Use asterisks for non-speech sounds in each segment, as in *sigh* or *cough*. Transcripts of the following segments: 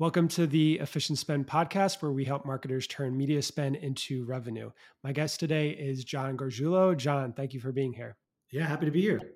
Welcome to the Efficient Spend podcast, where we help marketers turn media spend into revenue. My guest today is John Gargiulo. John, thank you for being here. Yeah, happy to be here. I'm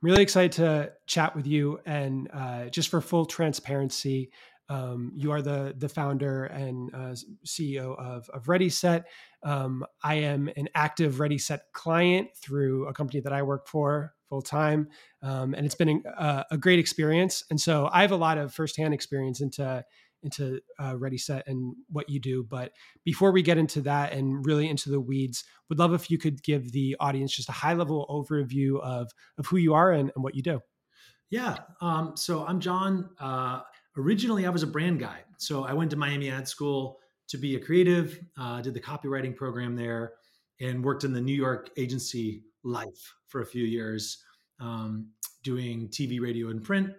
really excited to chat with you. And uh, just for full transparency, um, you are the the founder and uh, CEO of, of Ready Set. Um, I am an active Ready Set client through a company that I work for full time, um, and it's been a, a, great experience. And so I have a lot of firsthand experience into into uh, Ready Set and what you do. But before we get into that and really into the weeds, would love if you could give the audience just a high level overview of of who you are and, and what you do. Yeah. Um, so I'm John. Uh, originally I was a brand guy. So I went to Miami Ad School to be a creative, uh, did the copywriting program there, and worked in the New York agency life for a few years, um, doing TV, radio, and print.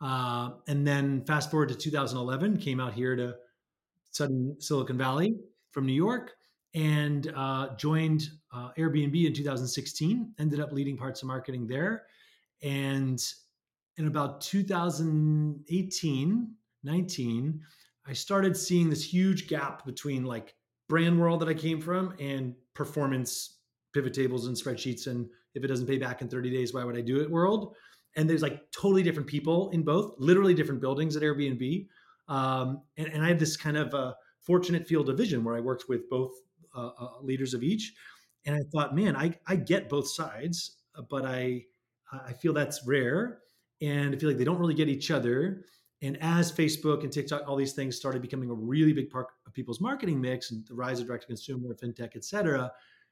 Uh, and then fast forward to 2011, came out here to Sudden Silicon Valley from New York and uh, joined uh, Airbnb in 2016. Ended up leading parts of marketing there, and in about 2018, 19, I started seeing this huge gap between like brand world that I came from and performance pivot tables and spreadsheets. And if it doesn't pay back in 30 days, why would I do it world? And there's like totally different people in both, literally different buildings at Airbnb. Um, and, and, I had this kind of fortunate field of vision where I worked with both uh, uh, leaders of each. And I thought, man, I, I get both sides, but I, I feel that's rare and I feel like they don't really get each other. And as Facebook and TikTok, all these things started becoming a really big part of people's marketing mix and the rise of direct to consumer, fintech, et cetera,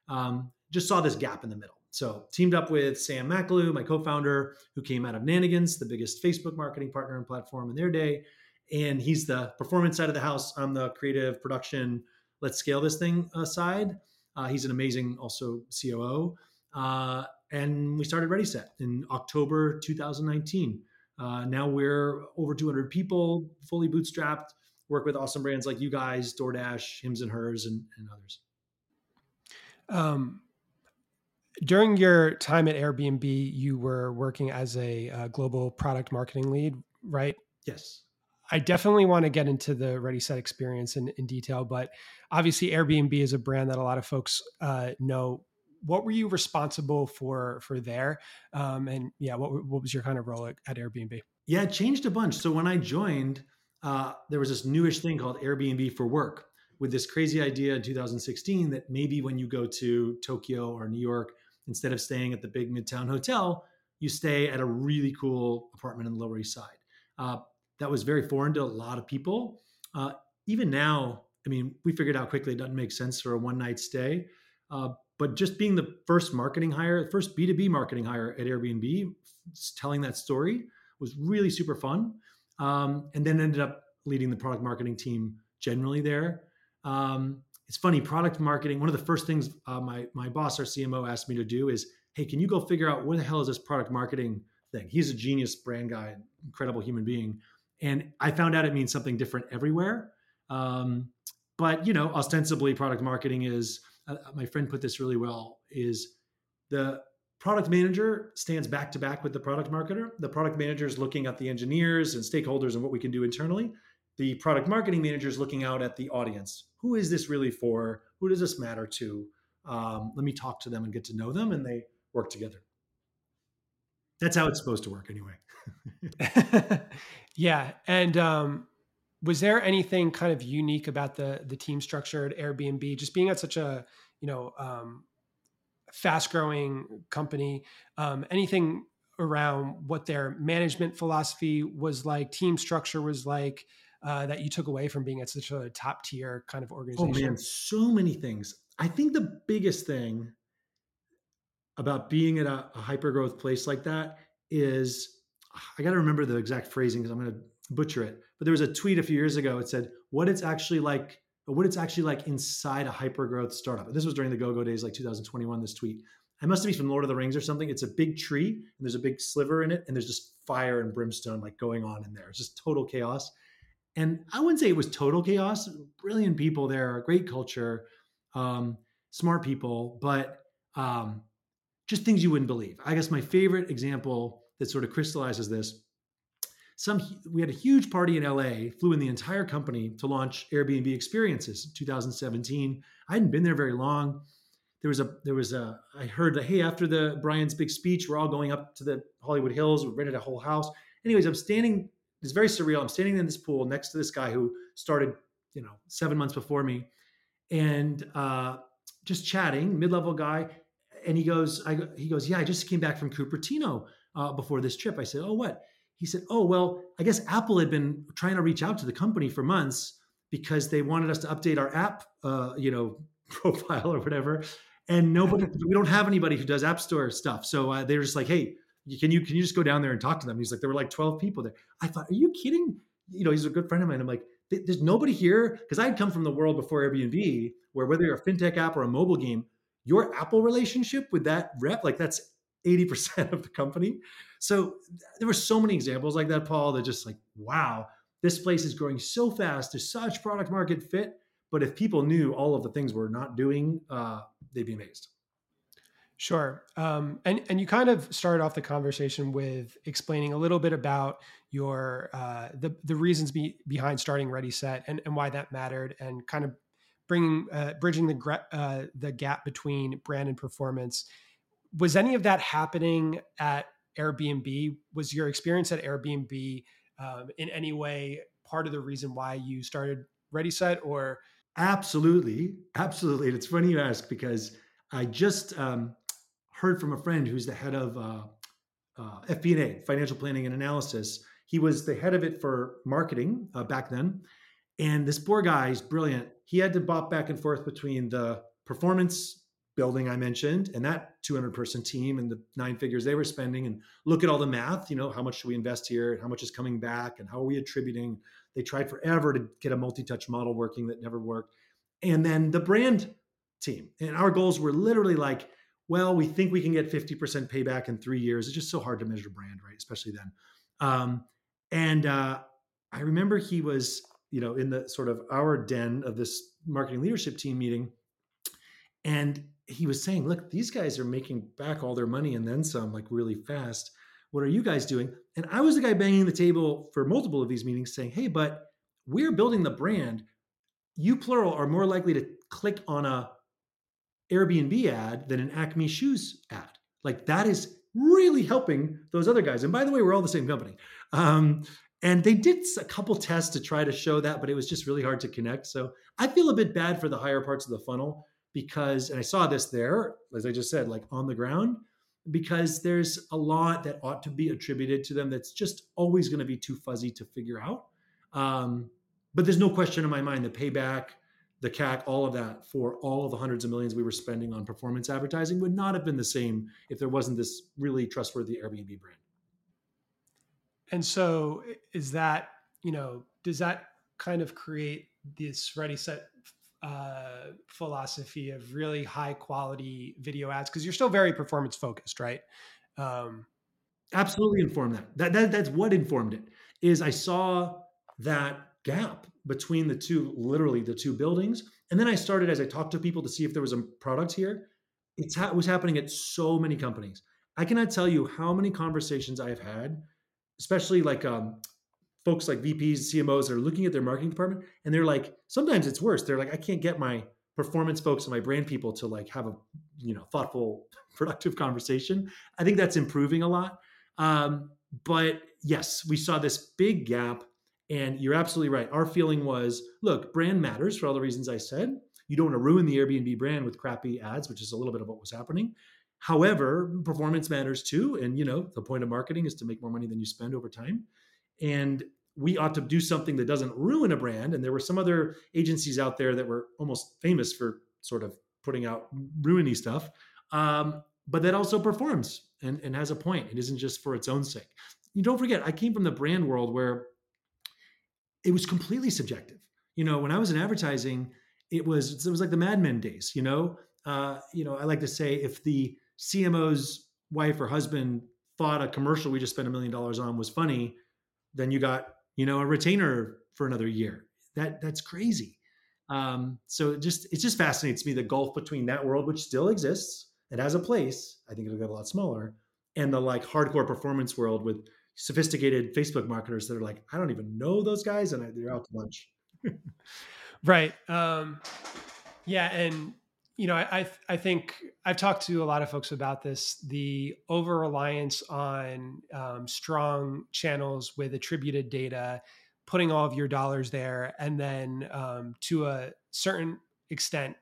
um, just saw this gap in the middle. So teamed up with Sam McAlew, my co-founder, who came out of Nanigans, the biggest Facebook marketing partner and platform in their day. And he's the performance side of the house. I'm the creative production. Let's scale this thing uh, side. Uh, he's an amazing also COO. Uh, and we started Ready Set in October 2019. Uh, now we're over 200 people, fully bootstrapped. Work with awesome brands like you guys, DoorDash, Hims and Hers, and, and others. Um, during your time at Airbnb, you were working as a, a global product marketing lead, right? Yes. I definitely want to get into the Ready Set experience in, in detail, but obviously Airbnb is a brand that a lot of folks uh, know what were you responsible for for there? Um, and yeah, what what was your kind of role at, at Airbnb? Yeah, it changed a bunch. So when I joined, uh, there was this newish thing called Airbnb for Work, with this crazy idea in 2016 that maybe when you go to Tokyo or New York, instead of staying at the big midtown hotel, you stay at a really cool apartment in the Lower East Side. Uh, that was very foreign to a lot of people. Uh, even now, I mean, we figured out quickly it doesn't make sense for a one night stay. Uh, but just being the first marketing hire, the first B2B marketing hire at Airbnb, telling that story was really super fun. Um, and then ended up leading the product marketing team generally there. Um, it's funny, product marketing, one of the first things uh, my, my boss, our CMO, asked me to do is, hey, can you go figure out what the hell is this product marketing thing? He's a genius brand guy, incredible human being. And I found out it means something different everywhere. Um, but, you know, ostensibly product marketing is uh, my friend put this really well is the product manager stands back to back with the product marketer. The product manager is looking at the engineers and stakeholders and what we can do internally. The product marketing manager is looking out at the audience. Who is this really for? Who does this matter to? Um, let me talk to them and get to know them, and they work together. That's how it's supposed to work, anyway. *laughs* yeah, and um, was there anything kind of unique about the the team structure at Airbnb, just being at such a you know um, fast growing company? Um, anything around what their management philosophy was like, team structure was like uh, that you took away from being at such a top tier kind of organization? Oh man, so many things. I think the biggest thing about being at a, a hyper growth place like that is I got to remember the exact phrasing because I'm going to butcher it, but there was a tweet a few years ago. It said what it's actually like, what it's actually like inside a hyper growth startup. this was during the go-go days, like 2021. This tweet, I must be from Lord of the Rings or something. It's a big tree and there's a big sliver in it, and there's just fire and brimstone like going on in there. It's just total chaos. And I wouldn't say it was total chaos. Brilliant people there, great culture, um, smart people, but um, just things you wouldn't believe. I guess my favorite example that sort of crystallizes this some we had a huge party in LA, flew in the entire company to launch Airbnb experiences in 2017. I hadn't been there very long. There was a there was a I heard that hey after the Brian's big speech we're all going up to the Hollywood Hills we rented a whole house. Anyways, I'm standing it's very surreal. I'm standing in this pool next to this guy who started you know seven months before me, and uh, just chatting mid level guy, and he goes I he goes yeah I just came back from Cupertino uh, before this trip. I said oh what he said, "Oh well, I guess Apple had been trying to reach out to the company for months because they wanted us to update our app, uh, you know, *laughs* profile or whatever, and nobody, *laughs* we don't have anybody who does App Store stuff. So uh, they're just like, hey, can you can you just go down there and talk to them? He's like, there were like twelve people there. I thought, are you kidding? You know, he's a good friend of mine. I'm like, there's nobody here because I had come from the world before Airbnb, where whether you're a fintech app or a mobile game, your Apple relationship with that rep, like that's 80% of the company. So there were so many examples like that, Paul, that just like, wow, this place is growing so fast. There's such product market fit. But if people knew all of the things we're not doing, uh, they'd be amazed. Sure. Um, and, and you kind of started off the conversation with explaining a little bit about your uh, the, the reasons be, behind starting Ready Set and, and why that mattered and kind of bringing uh, bridging the uh, the gap between brand and performance was any of that happening at Airbnb? Was your experience at Airbnb um, in any way part of the reason why you started Ready Set or? Absolutely. Absolutely. And it's funny you ask because I just um, heard from a friend who's the head of uh, uh, FP&A, financial planning and analysis. He was the head of it for marketing uh, back then. And this poor guy is brilliant. He had to bop back and forth between the performance building I mentioned and that 200 person team and the nine figures they were spending and look at all the math, you know, how much should we invest here? How much is coming back? And how are we attributing? They tried forever to get a multi touch model working that never worked. And then the brand team. And our goals were literally like, well, we think we can get 50% payback in three years. It's just so hard to measure brand, right? Especially then. Um, and uh, I remember he was, you know, in the sort of our den of this marketing leadership team meeting. And he was saying, look, these guys are making back all their money and then some, like really fast. What are you guys doing? And I was the guy banging the table for multiple of these meetings saying, hey, but we're building the brand. You plural are more likely to click on a Airbnb ad than an Acme shoes ad. Like that is really helping those other guys. And by the way, we're all the same company. Um, and they did a couple tests to try to show that, but it was just really hard to connect. So I feel a bit bad for the higher parts of the funnel because, and I saw this there, as I just said, like on the ground, because there's a lot that ought to be attributed to them that's just always going to be too fuzzy to figure out. Um, but there's no question in my mind the payback, the CAC, all of that for all of the hundreds of millions we were spending on performance advertising would not have been the same if there wasn't this really trustworthy Airbnb brand. And so, is that, you know, does that kind of create this ready set uh, philosophy of really high quality video ads because you're still very performance focused, right? Um, Absolutely informed that. that. That that's what informed it. Is I saw that gap between the two, literally the two buildings, and then I started as I talked to people to see if there was a product here. It's ha- it was happening at so many companies. I cannot tell you how many conversations I have had, especially like um, folks like VPs, CMOs that are looking at their marketing department and they're like, sometimes it's worse. They're like, I can't get my performance folks and my brand people to like have a you know thoughtful, *laughs* productive conversation. I think that's improving a lot. Um, but yes, we saw this big gap, and you're absolutely right. Our feeling was, look, brand matters for all the reasons I said. You don't want to ruin the Airbnb brand with crappy ads, which is a little bit of what was happening. However, performance matters too, and you know the point of marketing is to make more money than you spend over time and we ought to do something that doesn't ruin a brand. And there were some other agencies out there that were almost famous for sort of putting out ruiny stuff, um, but that also performs and, and has a point. It isn't just for its own sake. You don't forget, I came from the brand world where it was completely subjective. You know, when I was in advertising, it was it was like the Mad Men days. You know, uh, you know, I like to say if the CMO's wife or husband thought a commercial we just spent a million dollars on was funny, then you got you know a retainer for another year that that's crazy um, so it just it just fascinates me the gulf between that world which still exists it has a place i think it'll get a lot smaller and the like hardcore performance world with sophisticated Facebook marketers that are like, I don't even know those guys, and they're out to lunch. *laughs* right. Um, yeah, and you know, I I think I've talked to a lot of folks about this. The over reliance on um, strong channels with attributed data, putting all of your dollars there, and then um, to a certain extent,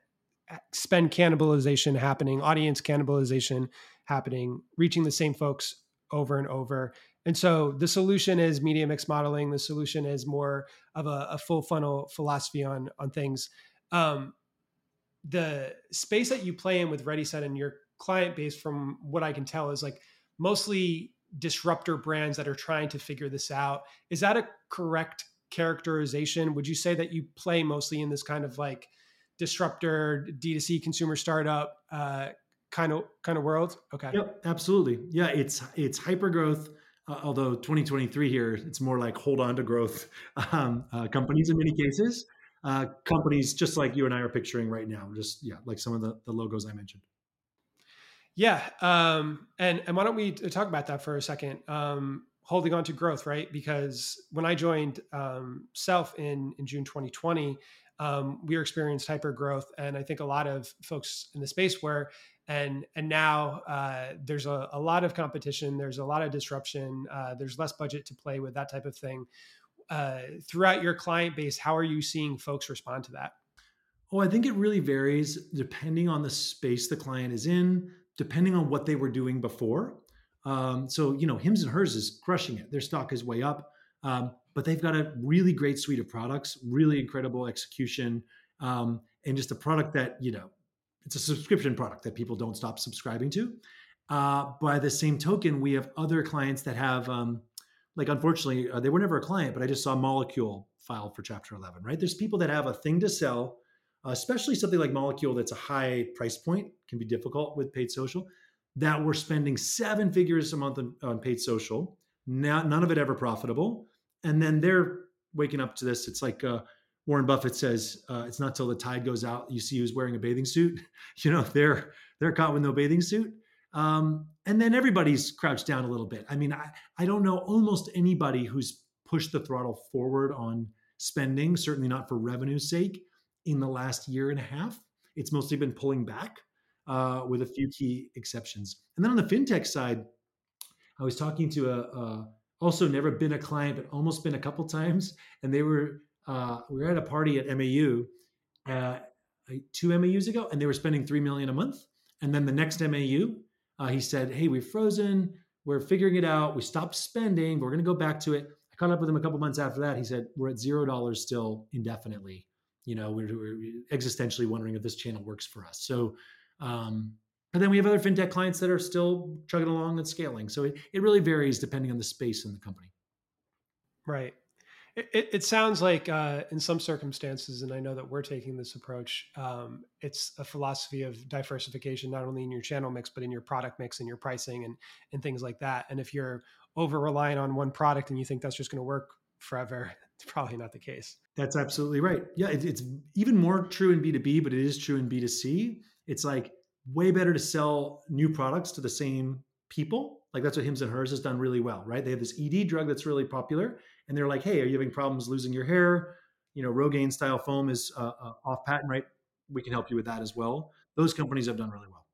spend cannibalization happening, audience cannibalization happening, reaching the same folks over and over. And so the solution is media mix modeling. The solution is more of a, a full funnel philosophy on on things. Um, the space that you play in with Ready Set and your client base, from what I can tell, is like mostly disruptor brands that are trying to figure this out. Is that a correct characterization? Would you say that you play mostly in this kind of like disruptor D2C consumer startup uh, kind of kind of world? Okay. Yep, absolutely. Yeah, it's it's hyper growth. Uh, although 2023 here, it's more like hold on to growth *laughs* um, uh, companies in many cases uh, companies just like you and I are picturing right now. Just yeah, like some of the, the logos I mentioned. Yeah, um, and and why don't we talk about that for a second? Um, holding on to growth, right? Because when I joined um, Self in in June 2020, um, we experienced hyper growth, and I think a lot of folks in the space were. And and now uh, there's a, a, lot of competition. There's a lot of disruption. Uh, there's less budget to play with that type of thing uh, throughout your client base, how are you seeing folks respond to that? Oh, I think it really varies depending on the space the client is in, depending on what they were doing before. Um, so, you know, Hims and Hers is crushing it. Their stock is way up, um, but they've got a really great suite of products, really incredible execution, um, and just a product that, you know, it's a subscription product that people don't stop subscribing to. Uh, by the same token, we have other clients that have um, like unfortunately uh, they were never a client but i just saw Molekule file for chapter 11 right? There's people that have a thing to sell uh, especially something like Molekule that's a high price point can be difficult with paid social that we're spending seven figures a month on, on paid social now none of it ever profitable. And then they're waking up to this. It's like uh, warren buffett says uh, it's not till the tide goes out you see who's wearing a bathing suit. *laughs* You know they're they're caught with no bathing suit um, and then everybody's crouched down a little bit. I mean, I, I don't know almost anybody who's pushed the throttle forward on spending, certainly not for revenue's sake, in the last year and a half. It's mostly been pulling back uh, with a few key exceptions. And then on the fintech side, I was talking to a, a also never been a client, but almost been a couple times, and they were uh, we were at a party at MAU uh, two MAUs ago, and they were spending three million a month. And then the next MAU, uh, he said, Hey, we've frozen. We're figuring it out. We stopped spending. We're going to go back to it. I caught up with him a couple months after that. He said, We're at zero dollars still indefinitely. You know, we're, we're, existentially wondering if this channel works for us. So, um, and then we have other fintech clients that are still chugging along and scaling. So it, it really varies depending on the space in the company. Right. It, it, sounds like uh, in some circumstances, and I know that we're taking this approach, um, it's a philosophy of diversification, not only in your channel mix, but in your product mix and your pricing and, and things like that. And if you're over reliant on one product and you think that's just going to work forever, *laughs* it's probably not the case. That's absolutely right. Yeah, it, it's even more true in B2B, but it is true in B2C. It's like way better to sell new products to the same people. Like that's what Hims and Hers has done really well, right? They have this ED drug that's really popular and they're like, "Hey, are you having problems losing your hair? You know, Rogaine style foam is uh, uh, off patent, right? We can help you with that as well." Those companies have done really well.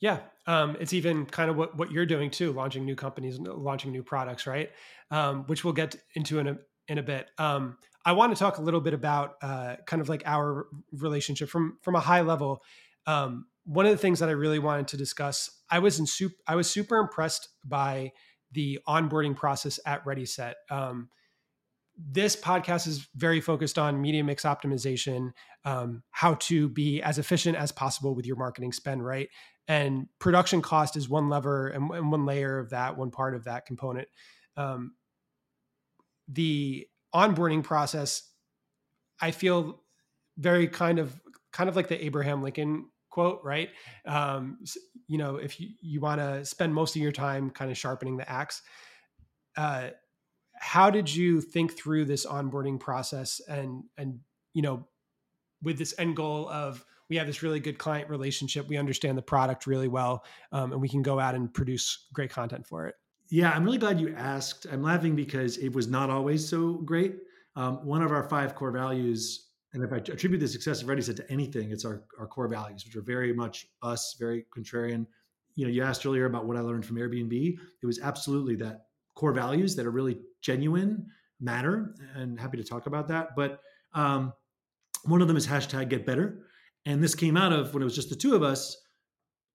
Yeah, um, it's even kind of what, what you're doing too, launching new companies, launching new products, right? Um, which we'll get into in a in a bit. Um, I want to talk a little bit about uh, kind of like our relationship from from a high level. Um, one of the things that I really wanted to discuss, I was in soup, I was super impressed by the onboarding process at Ready Set. Um, this podcast is very focused on media mix optimization, um, how to be as efficient as possible with your marketing spend, right? And production cost is one lever and, and one layer of that, one part of that component. Um, the onboarding process, I feel very kind of kind of like the Abraham Lincoln quote, right? Um, you know, if you, you want to spend most of your time kind of sharpening the axe, uh, how did you think through this onboarding process and, and, you know, with this end goal of we have this really good client relationship, we understand the product really well, um, and we can go out and produce great content for it. Yeah, I'm really glad you asked. I'm laughing because it was not always so great. Um, one of our five core values, and if I attribute the success of Ready Set to anything, it's our, our core values, which are very much us, very contrarian. You know, you asked earlier about what I learned from Airbnb. It was absolutely that core values that are really genuine matter, and happy to talk about that. But um, one of them is hashtag get better. And this came out of when it was just the two of us,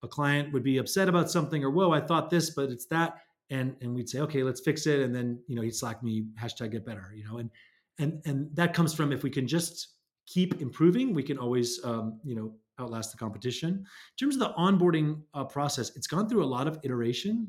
a client would be upset about something or, whoa, I thought this, but it's that. And, and we'd say, okay, let's fix it. And then, you know, he'd slack me hashtag get better, you know, and, and, and that comes from if we can just keep improving, we can always, um, you know, outlast the competition. In terms of the onboarding uh, process, it's gone through a lot of iteration.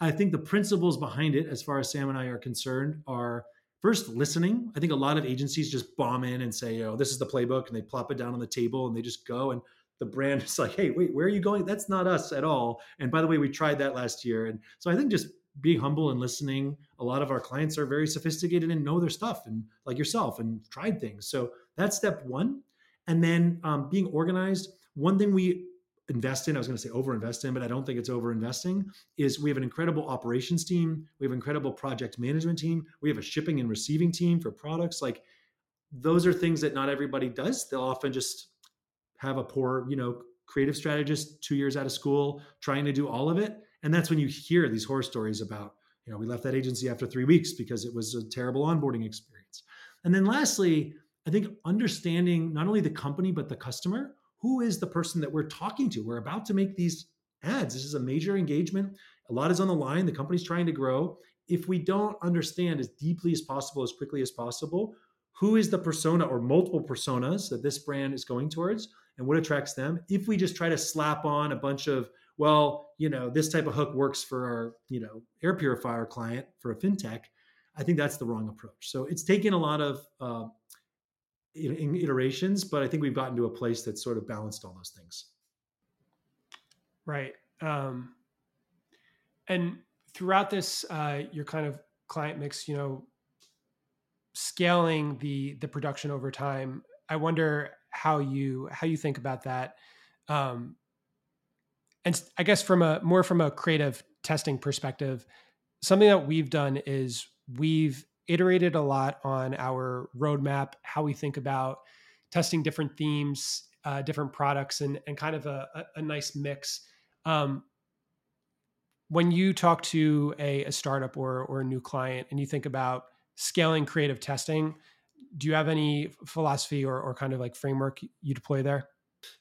I think the principles behind it, as far as Sam and I are concerned, are first listening. I think a lot of agencies just bomb in and say, "Oh, this is the playbook," and they plop it down on the table and they just go. And the brand *laughs* is like, "Hey, wait, where are you going? That's not us at all." And by the way, we tried that last year. And so I think just being humble and listening. A lot of our clients are very sophisticated and know their stuff, and like yourself, and tried things. So that's step one. And then um, being organized. One thing we invest in, I was going to say overinvest in, but I don't think it's over investing, is we have an incredible operations team. We have an incredible project management team. We have a shipping and receiving team for products. Like those are things that not everybody does. They'll often just have a poor, you know, creative strategist two years out of school trying to do all of it. And that's when you hear these horror stories about, you know, we left that agency after three weeks because it was a terrible onboarding experience. And then lastly, I think understanding not only the company, but the customer who is the person that we're talking to? We're about to make these ads. This is a major engagement. A lot is on the line. The company's trying to grow. If we don't understand as deeply as possible, as quickly as possible, who is the persona or multiple personas that this brand is going towards and what attracts them, if we just try to slap on a bunch of, well, you know, this type of hook works for our, you know, air purifier client for a fintech, I think that's the wrong approach. So it's taken a lot of uh, iterations, but I think we've gotten to a place that's sort of balanced all those things. Right. Um, and throughout this, uh, your kind of client mix, you know, scaling the the production over time. I wonder how you how you think about that. Um, and I guess from a more from a creative testing perspective, something that we've done is we've iterated a lot on our roadmap, how we think about testing different themes, uh, different products, and and kind of a, a, a nice mix. Um, when you talk to a, a startup or or a new client, and you think about scaling creative testing, do you have any philosophy or, or kind of like framework you deploy there?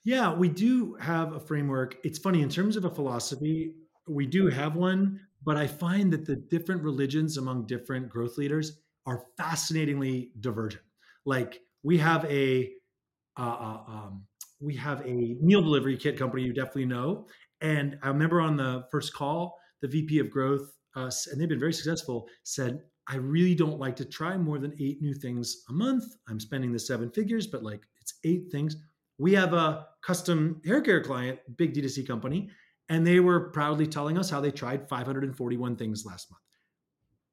Yeah, we do have a framework. It's funny in terms of a philosophy, we do have one, but I find that the different religions among different growth leaders are fascinatingly divergent. Like we have a uh, uh, um, we have a meal delivery kit company you definitely know, and I remember on the first call, the VP of growth, uh, and they've been very successful, said, "I really don't like to try more than eight new things a month. I'm spending the seven figures, but like it's eight things." We have a custom hair care client, big D2C company, and they were proudly telling us how they tried 541 things last month.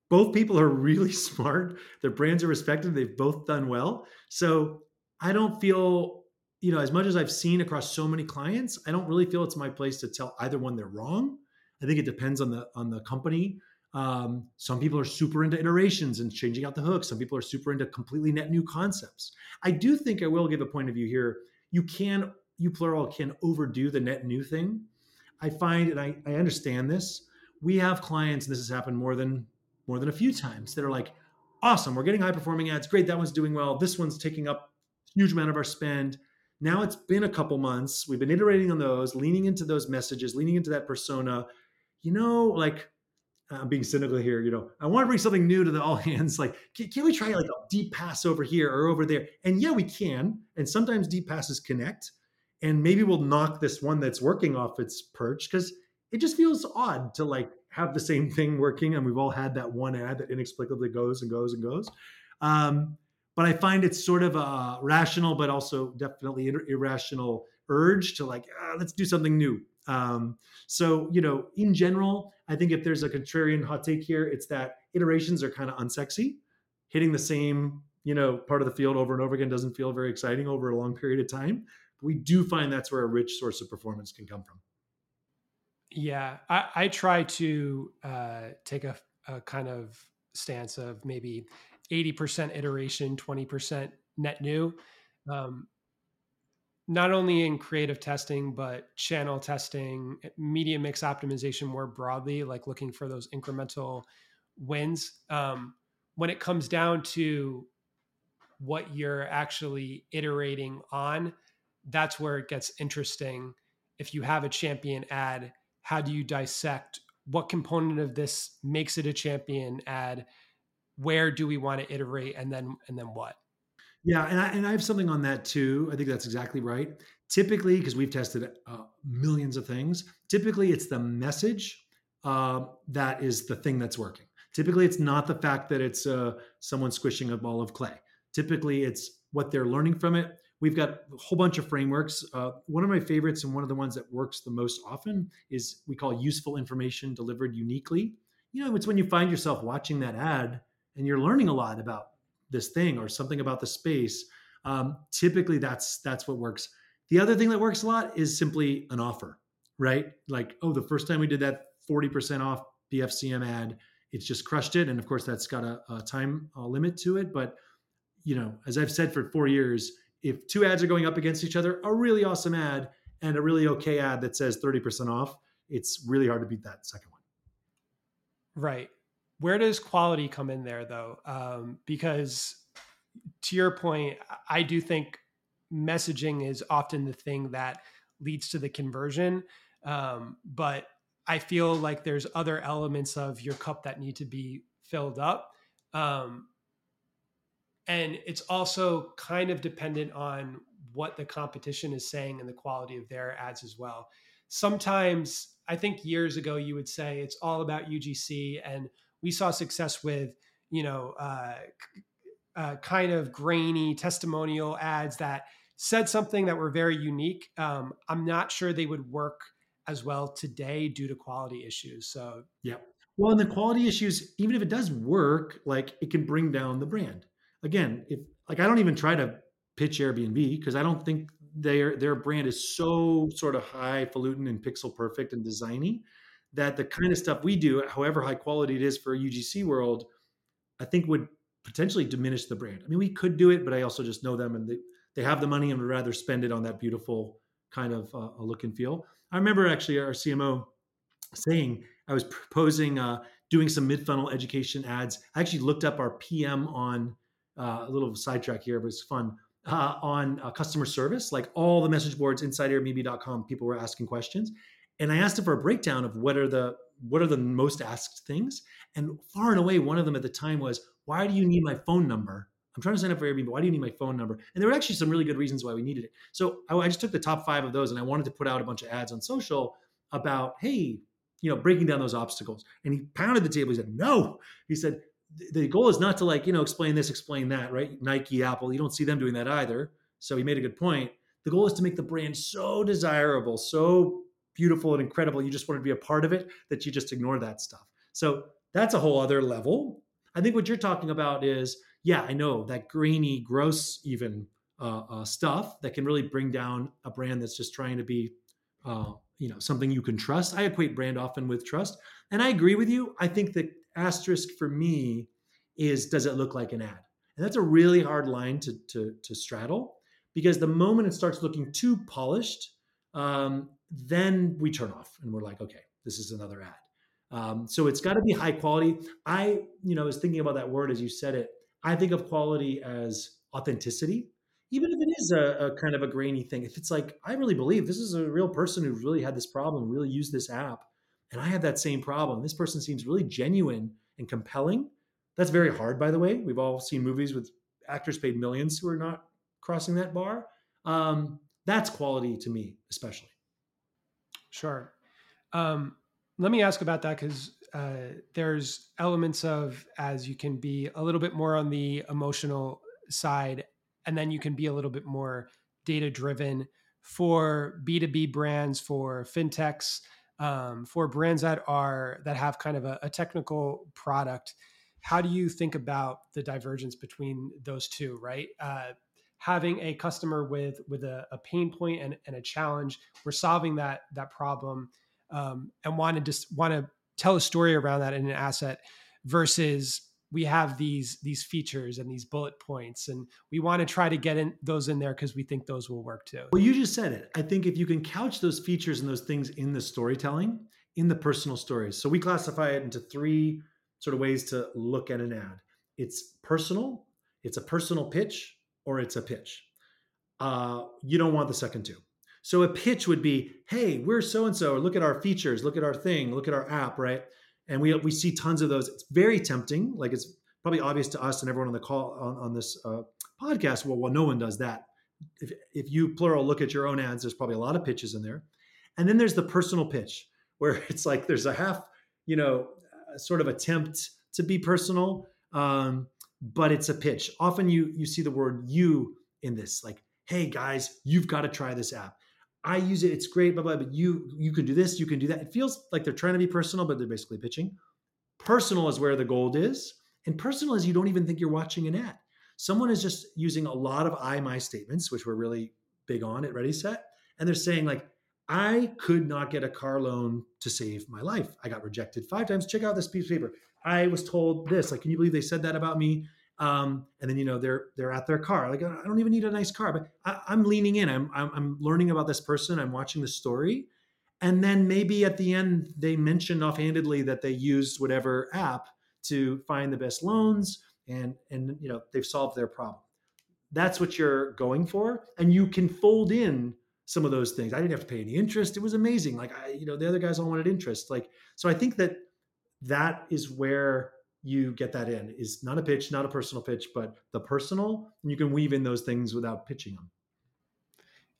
Both people are *laughs* really smart. Their brands are respected. They've both done well. So I don't feel, you know, as much as I've seen across so many clients, I don't really feel it's my place to tell either one they're wrong. I think it depends on the on the company. Um, some people are super into iterations and changing out the hook. Some people are super into completely net new concepts. I do think I will give a point of view here. You can, you plural, can overdo the net new thing I find, and I, I understand this, we have clients, and this has happened more than more than a few times, that are like, awesome, we're getting high performing ads. Great, that one's doing well. This one's taking up huge amount of our spend. Now it's been a couple months. We've been iterating on those, leaning into those messages, leaning into that persona. You know, like I'm being cynical here. You know, I want to bring something new to the *laughs* all hands. Like, can, can, we try like a deep pass over here or over there? And yeah, we can. And sometimes deep passes connect and maybe we'll knock this one that's working off its perch because it just feels odd to like have the same *laughs* thing working and we've all had that one ad that inexplicably goes and goes and goes um, but i find it's sort of a rational but also definitely ir- irrational urge to like ah, let's do something new um, so you know in general i think if there's a contrarian hot take here it's that iterations are kind of unsexy hitting the same you know part of the field over and over again doesn't feel very exciting over a long period of time we do find that's where a rich source of performance can come from. Yeah, I, I try to uh, take a, a kind of stance of maybe 80% iteration, 20% net new. Um, not only in creative testing, but channel testing, media mix optimization more broadly, like looking for those incremental wins. Um, when it comes down to what you're actually iterating on, that's where it gets interesting. If you have a champion ad, how do you dissect what component of this makes it a champion ad? Where do we want to iterate, and then and then what? Yeah, and I, and I have something on that too. I think that's exactly right. Typically, because we've tested uh, millions of things, typically it's the message uh, that is the thing that's working. Typically, it's not the fact that it's uh, someone squishing a ball of clay. Typically, it's what they're learning from it. We've got a whole bunch of frameworks. Uh, one of my favorites and one of the ones that works the most often is we call useful information delivered uniquely. You know, it's when you find yourself watching that ad and you're learning a lot about this thing or something about the space. Um, typically, that's that's what works. The other thing that works a lot is simply an offer, right? Like, oh, the first time we did that 40% off BFCM ad, it's just crushed it. And of course, that's got a, a time limit to it. But you know, as I've said for four years, if two ads are going up against each other, a really awesome ad and a really okay ad that says 30% off, it's really hard to beat that second one. Right. Where does quality come in there, though? Um, because to your point, I do think messaging is often the thing that leads to the conversion. Um, but I feel like there's other elements of your cup that need to be filled up. Um, and it's also kind of dependent on what the competition is saying and the quality of their ads as well. Sometimes I think years ago you would say it's all about UGC, and we saw success with you know uh, uh, kind of grainy testimonial ads that said something that were very unique. Um, I'm not sure they would work as well today due to quality issues. So yeah. Well, and the quality issues, even if it does work, like it can bring down the brand again, if like I don't even try to pitch Airbnb because I don't think their their brand is so sort of highfalutin and pixel perfect and designy that the kind of stuff we do, however high quality it is for a UGC world, I think would potentially diminish the brand. I mean, we could do it, but I also just know them and they, they have the money and would rather spend it on that beautiful kind of uh, look and feel. I remember actually our CMO saying I was proposing uh, doing some mid funnel education ads. I actually looked up our PM on uh, a little sidetrack here, but it's fun. Uh, on uh, customer service, like all the message boards inside Airbnb.com, people were asking questions, and I asked him for a breakdown of what are the what are the most asked things, and far and away, one of them at the time was, "Why do you need my phone number?" I'm trying to sign up for Airbnb. Why do you need my phone number? And there were actually some really good reasons why we needed it. So I, I just took the top five of those, and I wanted to put out a bunch of ads on social about, hey, you know, breaking down those obstacles. And he pounded the table. He said, no. He said, the goal is not to like you know explain this explain that right nike apple you don't see them doing that either so he made a good point the goal is to make the brand so desirable so beautiful and incredible. You just want to be a part of it that you just ignore that stuff. So that's a whole other level. I think what you're talking about is yeah i know that grainy gross even uh, uh, stuff that can really bring down a brand that's just trying to be uh, you know something you can trust. I equate brand often with trust and i agree with you. I think that asterisk for me is does it look like an ad? And that's a really hard line to, to, to straddle because the moment it starts looking too polished, um, then we turn off and we're like, okay, this is another ad. Um, so it's got to be high quality. I, you know, was thinking about that word as you said it. I think of quality as authenticity, even if it is a, a, kind of a grainy thing. If it's like, I really believe this is a real person who really had this problem, really used this app, and I have that same problem. This person seems really genuine and compelling. That's very hard, by the way. We've all seen movies with actors paid millions who are not crossing that bar. Um, that's quality to me, especially. Sure. Um, let me ask about that because uh, there's elements of as you can be a little bit more on the emotional side, and then you can be a little bit more data driven for B2B brands, for fintechs um, for brands that are that have kind of a, a, technical product how do you think about the divergence between those two right uh, having a customer with with a, a pain point and, and, a challenge we're solving that that problem um, and want to just want to tell a story around that in an asset versus we have these these features and these bullet points and we want to try to get in those in there because we think those will work too. Well you just said it. I think if you can couch those features and those things in the storytelling in the personal stories so we classify it into three sort of ways to look at an ad. It's personal it's a personal pitch or it's a pitch uh, you don't want the second two so a pitch would be hey we're so and so look at our features look at our thing look at our app right and we we see tons of those. It's very tempting. Like it's probably obvious to us and everyone on the call on, on this uh, podcast. Well, well, no one does that. If if you plural look at your own ads, there's probably a lot of pitches in there, and then there's the personal pitch where *laughs* it's like there's a half, you know, sort of attempt to be personal, um, but it's a pitch. Often you you see the word you in this, like, hey guys, you've got to try this app. I use it. It's great, blah, blah, but you you can do this, you can do that. It feels like they're trying to be personal, but they're basically pitching. Personal is where the gold is. And personal is you don't even think you're watching an ad. Someone is just using a lot of I my statements, which we're really big on at Ready Set. And they're saying, like, I could not get a car loan to save my life. I got rejected five times. Check out this piece of paper. I was told this. Like, can you believe they said that about me? Um, and then you know they're they're at their car. Like I don't even need a nice car, but I, am leaning in. I'm, I'm I'm learning about this person. I'm watching the story, and then maybe at the end they mentioned offhandedly that they used whatever app to find the best loans, and and you know they've solved their problem. That's what you're going for, and you can fold in some of those things. I didn't have to pay any interest. It was amazing. Like I, you know, the other guys all wanted interest. Like so, I think that that is where you get that in is not a pitch, not a personal pitch, but the personal, and you can weave in those things without pitching them.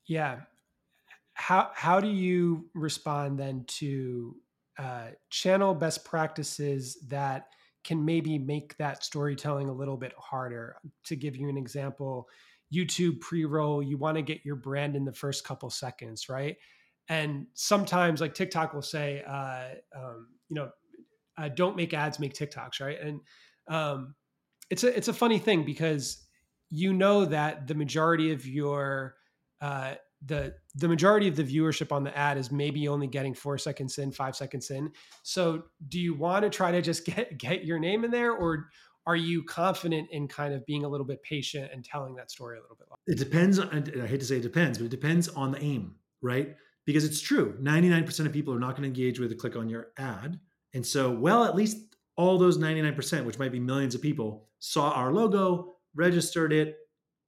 Yeah. How how do you respond then to uh, channel best practices that can maybe make that storytelling a little bit harder? To give you an example, YouTube pre-roll, you want to get your brand in the first couple seconds, right? And sometimes, like TikTok will say, uh, um, you know, uh, don't make ads, make TikToks, right? And um, it's a it's a funny thing because you know that the majority of your uh, the the majority of the viewership on the ad is maybe only getting four seconds in, five seconds in. So, do you want to try to just *laughs* get get your name in there, or are you confident in kind of being a little bit patient and telling that story a little bit? Longer? It depends. On, I hate to say it depends, but it depends on the aim, right? Because it's true, ninety nine percent of people are not going to engage with a click on your ad and so, well, at least all those 99%, which might be millions of people, saw our logo, registered it,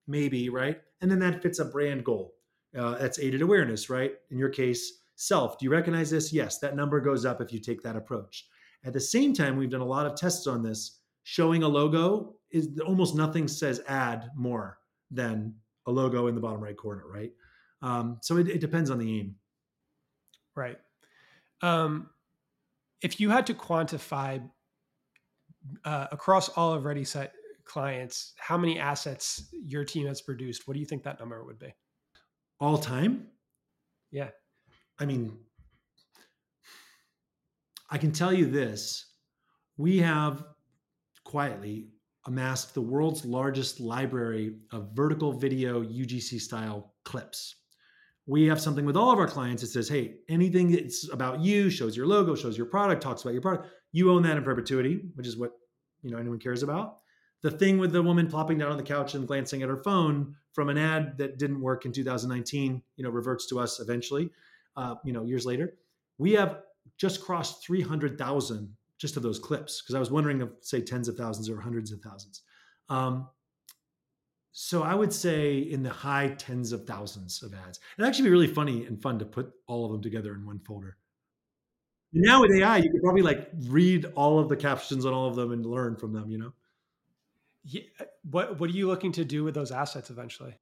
maybe, right? And then that fits a brand goal. Uh, that's aided awareness, right? In your case, self. Do you recognize this? Yes, that number goes up if you take that approach. At the same time, we've done a lot of tests on this. Showing a logo is almost nothing says ad more than a logo in the bottom right corner, right? Um, so it, it depends on the aim. Right. Um, if you had to quantify uh, across all of Ready Set clients, how many assets your team has produced, what do you think that number would be? All time? Yeah. I mean, I can tell you this we have quietly amassed the world's largest library of vertical video UGC style clips we have something with all of our clients that says, hey, anything that's about you, shows your logo, shows your product, talks about your product, you own that in perpetuity, which is what you know anyone cares about. The thing with the woman plopping down on the couch and glancing at her phone from an ad that didn't work in 2019, you know, reverts to us eventually, uh, you know, years later. We have just crossed 300,000 just of those clips because I was wondering of say tens of thousands or hundreds of thousands. Um, so I would say in the high tens of thousands of ads. It'd actually be really funny and fun to put all of them together in one folder. Now with AI, you could probably like read all of the captions on all of them and learn from them, you know? Yeah. What What are you looking to do with those assets eventually?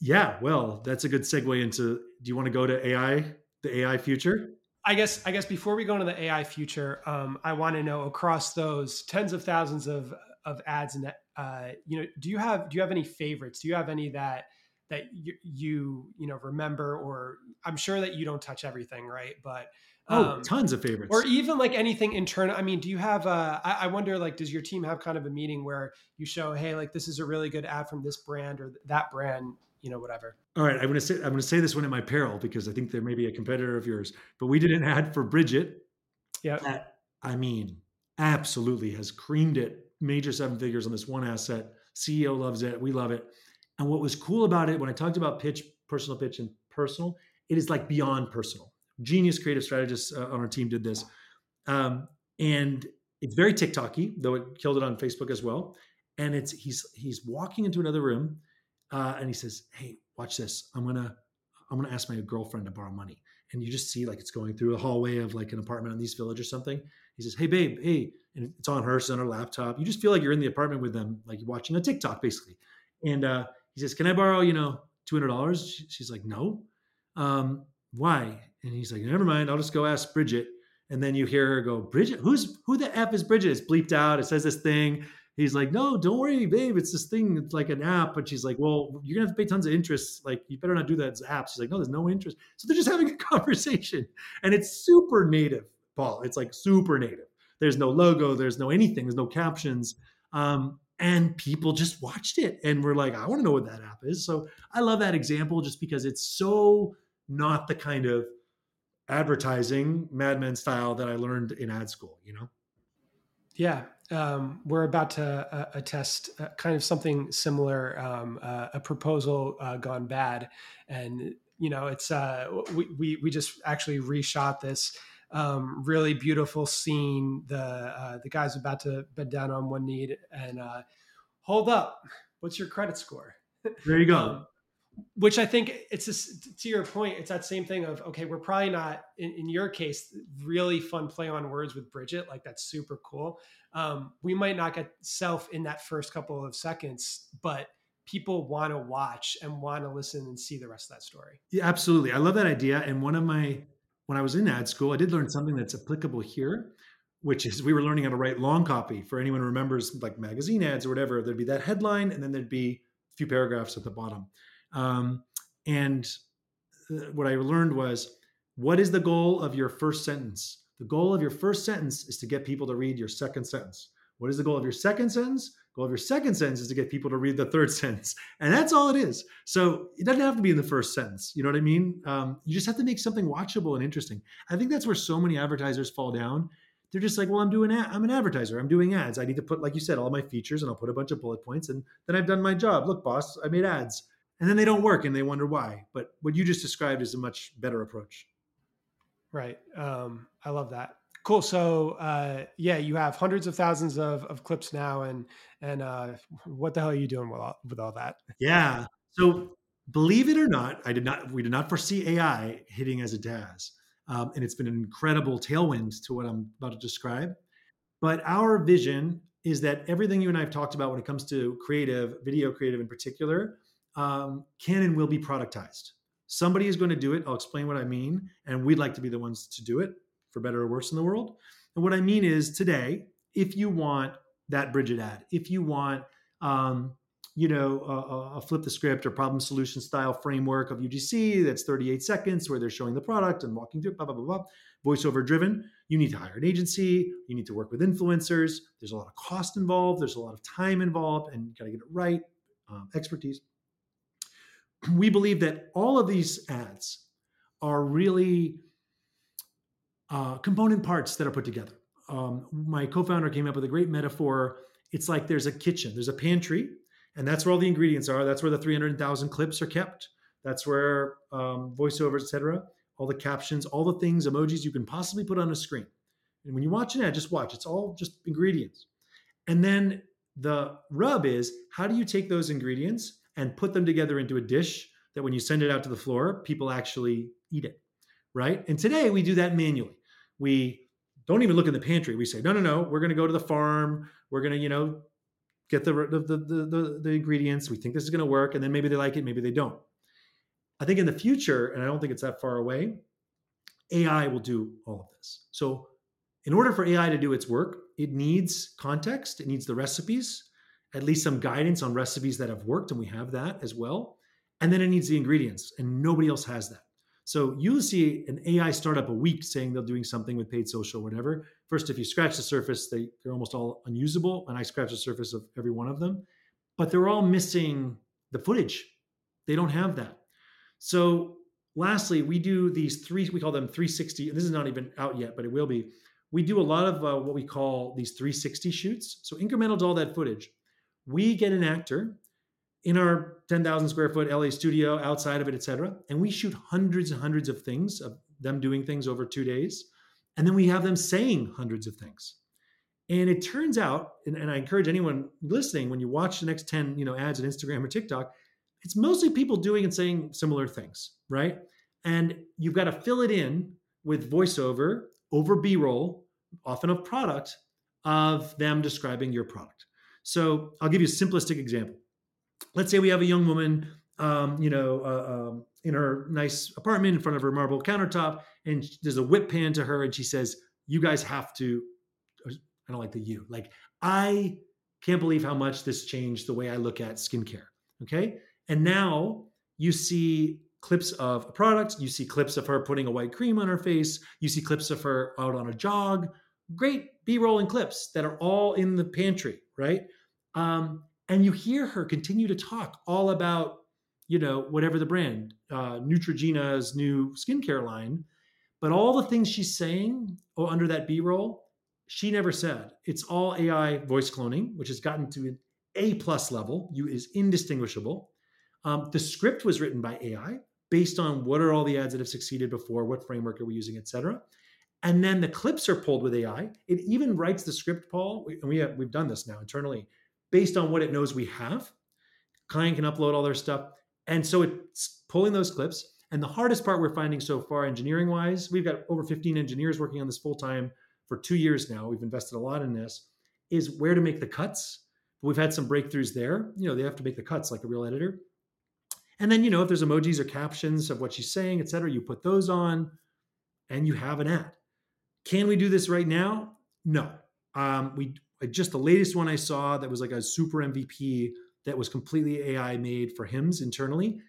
Yeah, well, that's a good segue into. Do you want to go to AI, the AI future? I guess. I guess before we go into the AI future, um, I want to know across those tens of thousands of of ads and uh, you know, do you have do you have any favorites? Do you have any that that you you, you know remember or I'm sure that you don't touch everything, right? But Oh, um, tons of favorites. Or even like anything internal. I mean, do you have? Uh, I, I wonder, like, does your team have kind of a meeting where you show, hey, like this is a really good ad from this brand or that brand, you know, whatever. All right, I'm gonna say I'm gonna say this one at my peril because I think there may be a competitor of yours. But we did an ad for Brigit. Yeah. That I mean, absolutely has creamed it. Major seven figures on this one asset. CEO loves it. We love it. And what was cool about it when I talked about pitch, personal pitch, and personal, it is like beyond personal. Genius creative strategists uh, on our team did this. Um, and it's very TikToky, though it killed it on Facebook as well. And it's he's he's walking into another room, uh, and he says, "Hey, watch this. I'm gonna I'm gonna ask my girlfriend to borrow money." And you just see like it's going through a hallway of like an apartment in East Village or something. He says, "Hey, babe, hey," and it's on her, it's on her laptop. You just feel like you're in the apartment with them, like you're watching a TikTok, basically. And uh, he says, "Can I borrow, you know, two hundred dollars?" She's like, "No." Um, why? And he's like, never mind, I'll just go ask Brigit. And then you hear her go, Brigit, who's who the F is Brigit? It's bleeped out. It says this thing. He's like, no, don't worry, babe. It's this thing. It's like an app. But she's like, well, you're gonna have to pay tons of interest. Like, you better not do that. It's app. She's like, no, there's no interest. So they're just having a *laughs* conversation, and it's super native, Paul. It's like super native. There's no logo. There's no anything. There's no captions. Um, and people just watched it and were like, I want to know what that app is. So I love that example just because it's so not the kind of advertising Mad Men style that I learned in ad school, you know? Yeah. Um, we're about to uh, attest uh, kind of something similar, um, uh, a proposal uh, gone bad. And, you know, it's, uh, we, we, we just actually reshot this um, really beautiful scene. The, uh, the guy's about to bend down on one knee and hold up. What's your credit score? There you go. Um, which I think it's just, to your point, it's that same thing of okay, we're probably not in, in, your case really fun play on words with Brigit, like that's super cool. Um, we might not get self in that first couple of seconds, but people want to watch and want to listen and see the rest of that story. Yeah, absolutely. I love that idea. And one of my when I was in ad school, I did learn something that's applicable here, which is we were learning how to write long copy. For anyone who remembers like magazine ads or whatever, there'd be that headline and then there'd be a few paragraphs at the bottom. Um, and uh, what I learned was what is the goal of your first sentence? The goal of your first sentence is to get people to read your second sentence. What is the goal of your second sentence? goal of your second sentence is to get people to read the third *laughs* sentence. And that's all it is. So it doesn't have to be in the first sentence. You know what I mean? Um, you just have to make something watchable and interesting. I think that's where so many advertisers fall down. They're just like, well, I'm doing, ad- I'm an advertiser. I'm doing ads. I need to put, like you said, all my features and I'll put a bunch of bullet points and then I've done my job. Look, boss, I made ads and then they don't work and they wonder why. But what you just described is a much better approach. Right. Um, I love that. Cool. So uh, yeah, you have hundreds of thousands of, of clips now, and and uh, what the hell are you doing with all, with all that? Yeah. So believe it or not, I did not. We did not foresee AI hitting as it has, um, and it's been an incredible tailwind to what I'm about to describe. But our vision is that everything you and I have talked about when it comes to creative, video creative in particular, um, can and will be productized. Somebody is going to do it. I'll explain what I mean. And we'd like to be the ones to do it for better or worse in the world. And what I mean is today, if you want that Brigit ad, if you want, um, you know, a, a, flip the script or problem solution style framework of UGC that's 38 seconds where they're showing the product and walking through, blah, blah, blah, blah, voiceover driven, you need to hire an agency, you need to work with influencers. There's a lot of cost involved, there's a lot of time involved, and you got to get it right, um, expertise we believe that all of these ads are really uh, component parts that are put together. Um, my co-founder came up with a great metaphor. It's like there's a kitchen, there's a pantry, and that's where all the ingredients are. That's where the 300,000 clips are kept. That's where um, voiceovers, etc., all the captions, all the things, emojis you can possibly put on a screen. And when you watch an ad, just watch. It's all just ingredients. And then the rub is how do you take those ingredients and put them together into a dish that when you send it out to the floor, people actually eat it, right? And today we do that manually. We don't even look in the pantry. We say, no, no, no, we're going to go to the farm. We're going to, you know, get the, the, the, the, the ingredients. We think this is going to work. And then maybe they like it, maybe they don't. I think in the future, and I don't think it's that far away, AI will do all of this. So, in order for AI to do its work, it needs context, it needs the recipes, at least some guidance on recipes that have worked, and we have that as well. And then it needs the ingredients, and nobody else has that. So you'll see an AI startup a week saying they're doing something with paid social, or whatever. First, if you scratch the surface, they, they're almost all unusable. And I scratch the surface of every one of them, but they're all missing the footage. They don't have that. So lastly, we do these three, we call them 360. This is not even out yet, but it will be. We do a lot of uh, what we call these 360 shoots. So incremental to all that footage. We get an actor in our 10,000 square foot LA studio, outside of it, et cetera. And we shoot hundreds and hundreds of things of them doing things over two days. And then we have them saying hundreds of things. And it turns out, and, and I encourage anyone listening, when you watch the next 10 you know, ads on Instagram or TikTok, it's mostly people doing and saying similar things, right? And you've got to fill it in with voiceover over B roll, often of product, of them describing your product. So I'll give you a simplistic example let's say we have a young woman, um, you know, uh, um, in her nice apartment in front of her marble countertop, and there's a whip pan to her, and she says, "You guys have to." I don't like the you. Like I can't believe how much this changed the way I look at skincare. Okay, and now you see clips of a product, you see clips of her putting a white cream on her face, you see clips of her out on a jog. Great B-roll and clips that are all in the pantry, right? Um, and you hear her continue to talk all about you know whatever the brand uh, neutrogena's new skincare line but all the things she's saying oh, under that b-roll she never said. It's all ai voice cloning which has gotten to an a plus level you is indistinguishable. Um, the script was written by ai based on what are all the ads that have succeeded before what framework are we using et cetera. And then the clips are pulled with ai it even writes the script paul and we have, we've done this now internally based on what it knows we have. Client can upload all their stuff. And so it's pulling those clips. And the hardest part we're finding so far, engineering wise, we've got over 15 engineers working on this full time for two years now. We've invested a lot in this, is where to make the cuts. We've had some breakthroughs there. You know, they have to make the cuts like a real editor. And then, you know, if there's emojis or captions of what she's saying, et cetera, you put those on and you have an ad. Can we do this right now? No. Um, we just the latest one I saw that was like a super MVP that was completely AI made for Hims internally.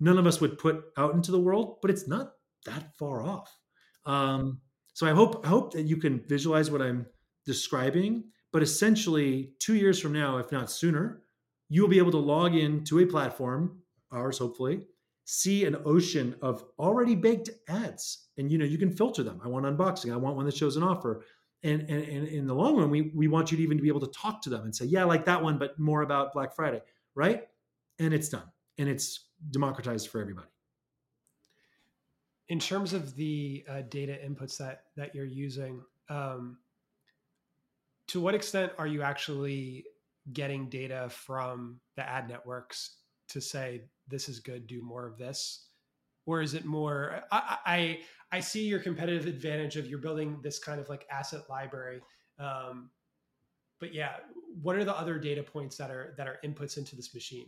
None of us would put out into the world, but it's not that far off. Um, so I hope I hope that you can visualize what I'm describing. But essentially, two years from now, if not sooner, you will be able to log in to a platform, ours hopefully, see an ocean of already baked ads, and you know you can filter them. I want unboxing. I want one that shows an offer and, and, and in the long run, we, we want you to even be able to talk to them and say, yeah, I like that one, but more about Black Friday, right? And it's done. And it's democratized for everybody. In terms of the uh, data inputs that that you're using, um, to what extent are you actually getting data from the ad networks to say this is good, do more of this? Or is it more I, I, I see your competitive advantage of you're building this kind of like asset library um, but yeah what are the other data points that are that are inputs into this machine?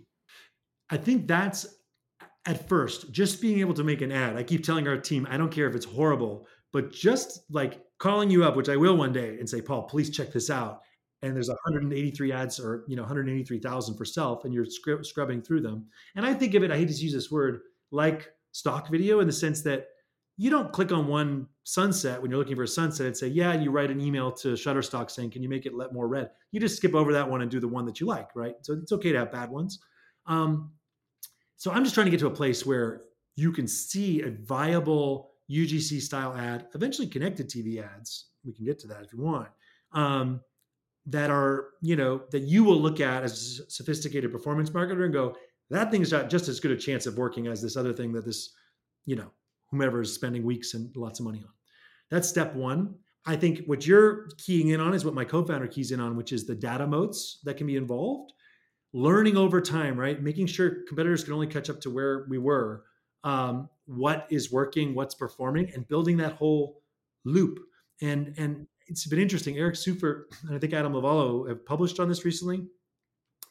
I think that's at first just being able to make an ad. I keep telling our team i don't care if it's horrible but just like calling you up which i will one day and say paul please check this out. And there's 183 ads or you know 183,000 for self and you're scrubbing through them. And i think of it i hate to use this word like stock video in the sense that you don't click on one sunset when you're looking for a sunset and say, yeah, you write an email to Shutterstock saying, can you make it let more red? You just skip over that one and do the one that you like, right? So it's okay to have bad ones. Um, so I'm just trying to get to a place where you can see a viable UGC style ad, eventually connected TV ads. We can get to that if you want. Um, that are, you know, that you will look at as a sophisticated performance marketer and go, that thing's got just as good a chance of working as this other thing that this, you know, whomever is spending weeks and lots of money on. That's step one. I think what you're keying in on is what my co-founder keys in on, which is the data moats that can be involved, learning over time, right? Making sure competitors can only catch up to where we were, um, what is working, what's performing, and building that whole loop. And and it's been interesting. Eric Seufert and I think Adam Lovallo have published on this recently.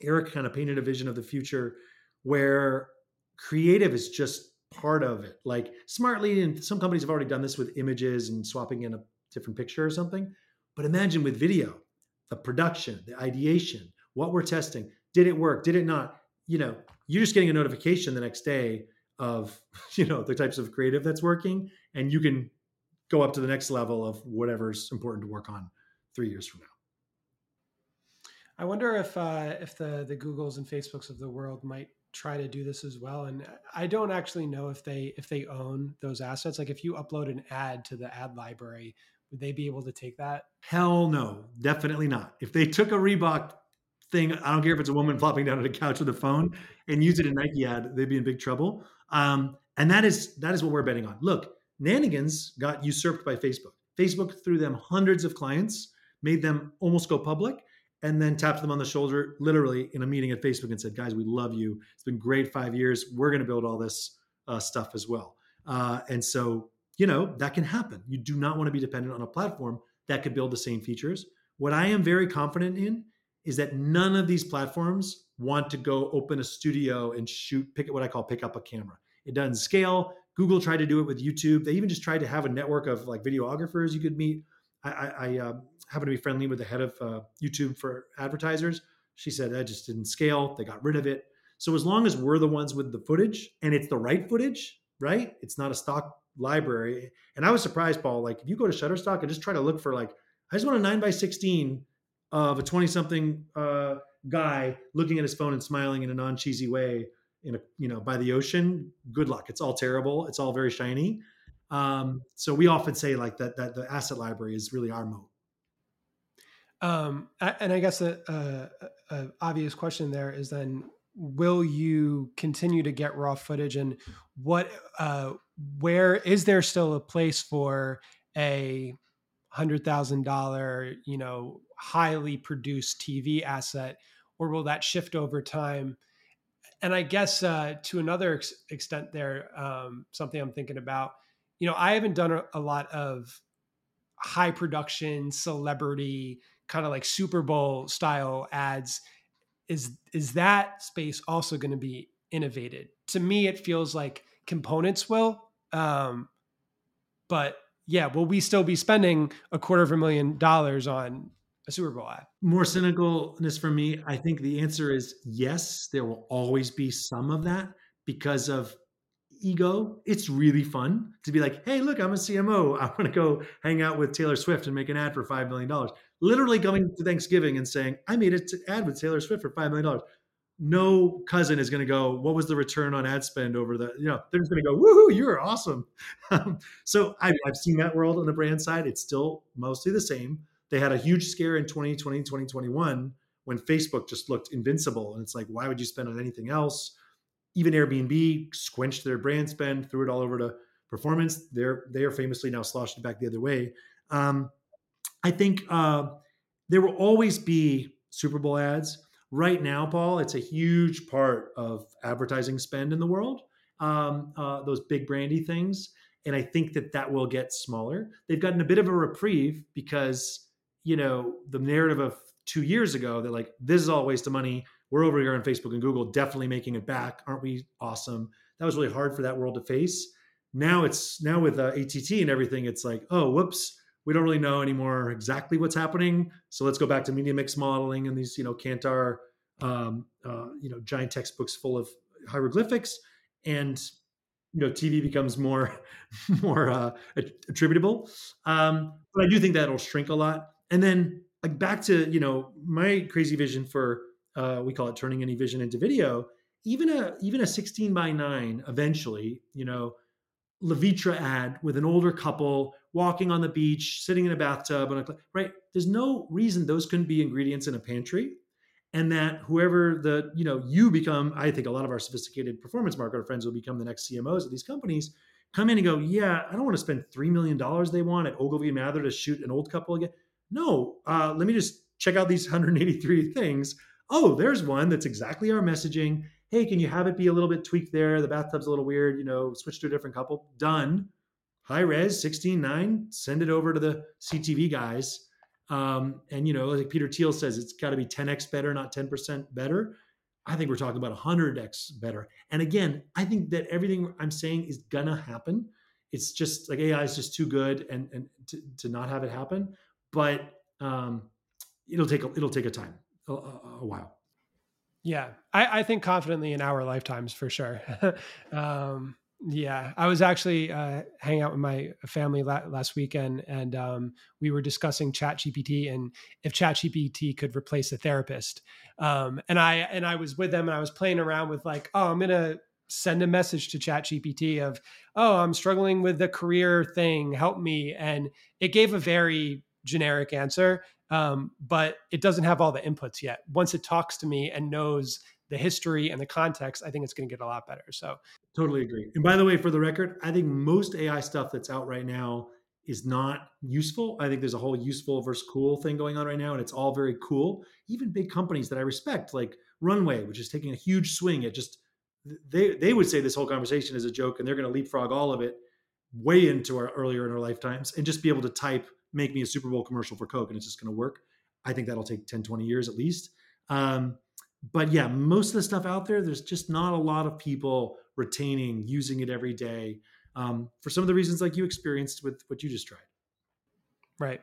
Eric kind of painted a vision of the future where creative is just part of it. Like smartly, and some companies have already done this with images and swapping in a different picture or something. But imagine with video, the production, the ideation, what we're testing. Did it work? Did it not? You know, you're just getting a notification the next day of *laughs* you know the types of creative that's working and you can go up to the next level of whatever's important to work on three years from now i wonder if uh, if the the googles and facebooks of the world might try to do this as well and i don't actually know if they if they own those assets. Like if you upload an ad to the ad library would they be able to take that? Hell no definitely not. If they took a reebok thing i don't care if it's a woman flopping down on a couch with a phone and use it in nike ad they'd be in big trouble. Um, and that is that is what we're betting on. Look nanigans got usurped by facebook. Facebook threw them hundreds of clients made them almost go public and then tapped them on the shoulder literally in a meeting at Facebook and said, guys, we love you. It's been great five years. We're going to build all this uh, stuff as well. Uh, and so, you know, that can happen. You do not want to be dependent on a platform that could build the same features. What I am very confident in is that none of these platforms want to go open a studio and shoot, pick what I call pick up a camera. It doesn't scale. Google tried to do it with YouTube. They even just tried to have a network of like videographers you could meet. I, I, I uh, happen to be friendly with the head of uh, YouTube for advertisers. She said that just didn't scale. They got rid of it. So as long as we're the ones with the footage and it's the right footage, right? It's not a stock library. And I was surprised, Paul. Like if you go to Shutterstock and just try to look for like, I just want a nine by sixteen of a twenty something uh, guy looking at his phone and smiling in a non cheesy way in a you know by the ocean. Good luck. It's all terrible. It's all very shiny. Um, so we often say like that that the asset library is really our moat. Um, and I guess a, a, a, obvious question there is then, will you continue to get raw footage, and what, uh, where is there still a place for a hundred thousand dollar, you know, highly produced TV asset, or will that shift over time? And I guess uh, to another ex- extent, there, um, something I'm thinking about. You know, I haven't done a, a lot of high production celebrity kind of like Super Bowl style ads, is is that space also going to be innovated? To me, it feels like components will, um, but yeah, will we still be spending a quarter of a million dollars on a Super Bowl ad? More cynicalness for me, I think the answer is yes. There will always be some of that because of ego. It's really fun to be like, hey, look, I'm a CMO. I want to go hang out with Taylor Swift and make an ad for $5 million. Literally going to Thanksgiving and saying, I made an ad with Taylor Swift for $5 million. No cousin is going to go, what was the return on ad spend over the, you know, they're just going to go, woohoo, you're awesome. *laughs* so I've, I've seen that world on the brand side. It's still mostly the same. They had a huge scare in 2020, 2021 when Facebook just looked invincible. And it's like, why would you spend on anything else? even Airbnb squenched their brand spend, threw it all over to performance. They're they are famously now sloshed back the other way. Um, I think uh, there will always be Super Bowl ads. Right now, Paul, it's a huge part of advertising spend in the world. Um, uh, those big brandy things, and I think that that will get smaller. They've gotten a bit of a reprieve because you know the narrative of two years ago that like this is all waste of money we're over here on Facebook and Google, definitely making it back. Aren't we awesome? That was really hard for that world to face. Now it's now with uh, ATT and everything, it's like, oh, whoops, we don't really know anymore exactly what's happening. So let's go back to media mix modeling and these, you know, Kantar, um, uh, you know, giant textbooks full of hieroglyphics, and you know, TV becomes more *laughs* more uh, attributable. Um, but I do think that'll shrink a lot. And then like back to you know my crazy vision for uh, we call it turning any vision into video even a even a 16 by 9 eventually you know levitra ad with an older couple walking on the beach sitting in a bathtub on a right there's no reason those couldn't be ingredients in a pantry and that whoever the you know you become i think a lot of our sophisticated performance marketer friends will become the next cmos of these companies come in and go yeah i don't want to spend $3 million they want at ogilvy mather to shoot an old couple again no uh, let me just check out these 183 things oh, there's one that's exactly our messaging. Hey, can you have it be a little bit tweaked there? The bathtub's a little weird, you know, switch to a different couple. Done. High res, 16.9, send it over to the CTV guys. Um, and, you know, like Peter Thiel says, it's got to be 10x better, not 10% better. I think we're talking about 100x better. And again, I think that everything I'm saying is going to happen. It's just like AI is just too good and, and to, to not have it happen. But um, it'll take a, it'll take a time a, a while. Yeah, I, I think confidently in our lifetimes for sure. *laughs* um, yeah, I was actually uh, hanging out with my family la- last weekend, and um, we were discussing ChatGPT and if ChatGPT could replace a therapist. Um, and I and I was with them, and I was playing around with like, oh, I'm gonna send a message to ChatGPT of, oh, I'm struggling with the career thing, help me, and it gave a very generic answer, um, but it doesn't have all the inputs yet. Once it talks to me and knows the history and the context, I think it's going to get a lot better. So totally agree. And by the way, for the record, I think most AI stuff that's out right now is not useful. I think there's a whole useful versus cool thing going on right now, and it's all very cool. Even big companies that I respect, like Runway, which is taking a huge swing at just they they would say this whole conversation is a joke, and they're going to leapfrog all of it way into our earlier in our lifetimes and just be able to type make me a Super Bowl commercial for Coke and it's just going to work. I think that'll take 10, 20 years at least. Um, but yeah, most of the stuff out there, there's just not a lot of people retaining, using it every day um, for some of the reasons like you experienced with what you just tried. Right.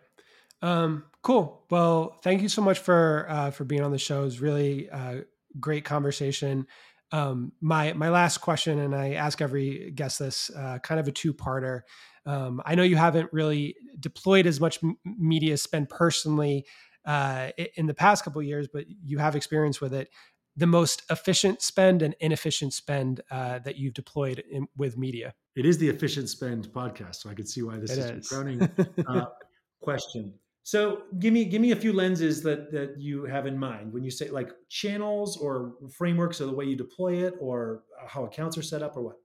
Um, cool. Well, thank you so much for uh, for being on the show. It's really uh, great conversation. Um, my my last question, and I ask every guest this, uh, kind of a two parter. Um, I know you haven't really deployed as much m- media spend personally uh, in the past couple years, but you have experience with it. The most efficient spend and inefficient spend uh, that you've deployed in, with media. It is the efficient spend podcast, so I could see why this it is, is. a crowning uh, *laughs* question. So give me give me a few lenses that that you have in mind when you say like channels or frameworks or the way you deploy it or how accounts are set up or what.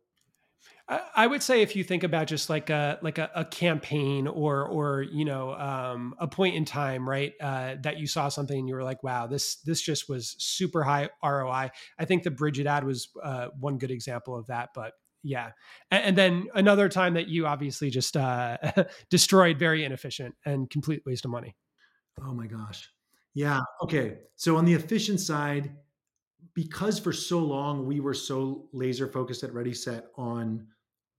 I would say if you think about just like a like a, a campaign or or you know um, a point in time, right? Uh, that you saw something and you were like, "Wow, this this just was super high ROI." I think the Brigit ad was uh, one good example of that. But yeah, and, and then another time that you obviously just uh, *laughs* destroyed, very inefficient and complete waste of money. Oh my gosh, yeah. Okay, so on the efficient side, because for so long we were so laser focused at Ready Set on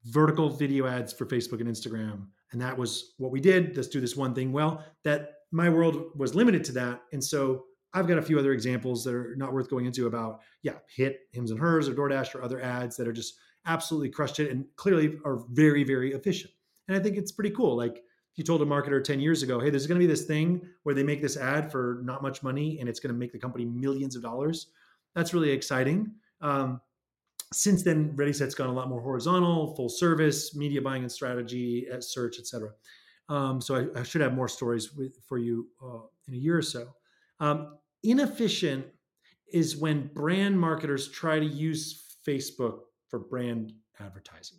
vertical video ads for Facebook and Instagram. And that was what we did. Let's do this one thing well. That my world was limited to that. And so I've got a few other examples that are not worth going into about, yeah, hit hims and hers or DoorDash or other ads that are just absolutely crushed it and clearly are very, very efficient. And I think it's pretty cool. Like you told a marketer 10 years ago, hey, there's going to be this thing where they make this ad for not much money and it's going to make the company millions of dollars. That's really exciting. Um, since then, Ready Set's gone a lot more horizontal, full service, media buying and strategy, uh, search, etc. Um, so I, I, should have more stories with, for you uh, in a year or so. Um, inefficient is when brand marketers try to use Facebook for brand advertising.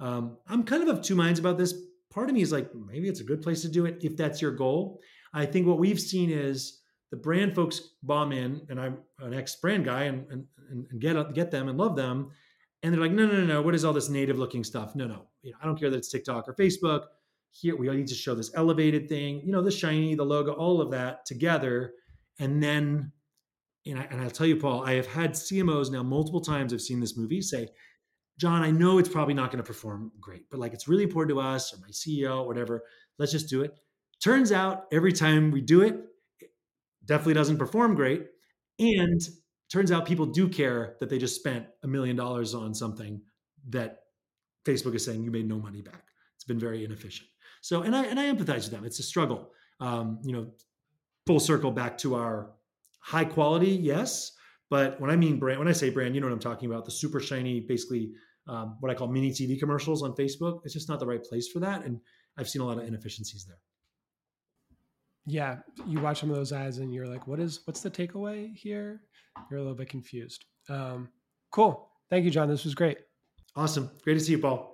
Um, I'm kind of of two minds about this. Part of me is like, maybe it's a good place to do it if that's your goal. I think what we've seen is the brand folks bomb in, and I'm an ex brand guy and, and, and get, get them and love them. And they're like, no, no, no, no. What is all this native looking stuff? No, no. You know, I don't care that it's TikTok or Facebook. Here, we need to show this elevated thing, you know, the shiny, the logo, all of that together. And then, and, I, and I'll tell you, Paul, I have had CMOs now multiple times. I've seen this movie say, John, I know it's probably not going to perform great, but like it's really important to us or my CEO whatever. Let's just do it. Turns out every time we do it, definitely doesn't perform great. And turns out people do care that they just spent a million dollars on something that Facebook is saying you made no money back. It's been very inefficient. So, and I and I empathize with them. It's a struggle. Um, you know, full circle back to our high quality, yes. But when I mean brand, when I say brand, you know what I'm talking about. The super shiny, basically um, what I call mini TV commercials on Facebook. It's just not the right place for that, and I've seen a lot of inefficiencies there yeah, you watch some of those ads and you're like, what is what's the takeaway here? You're a little bit confused. Um, cool. Thank you, John. This was great. Awesome. Great to see you, Paul.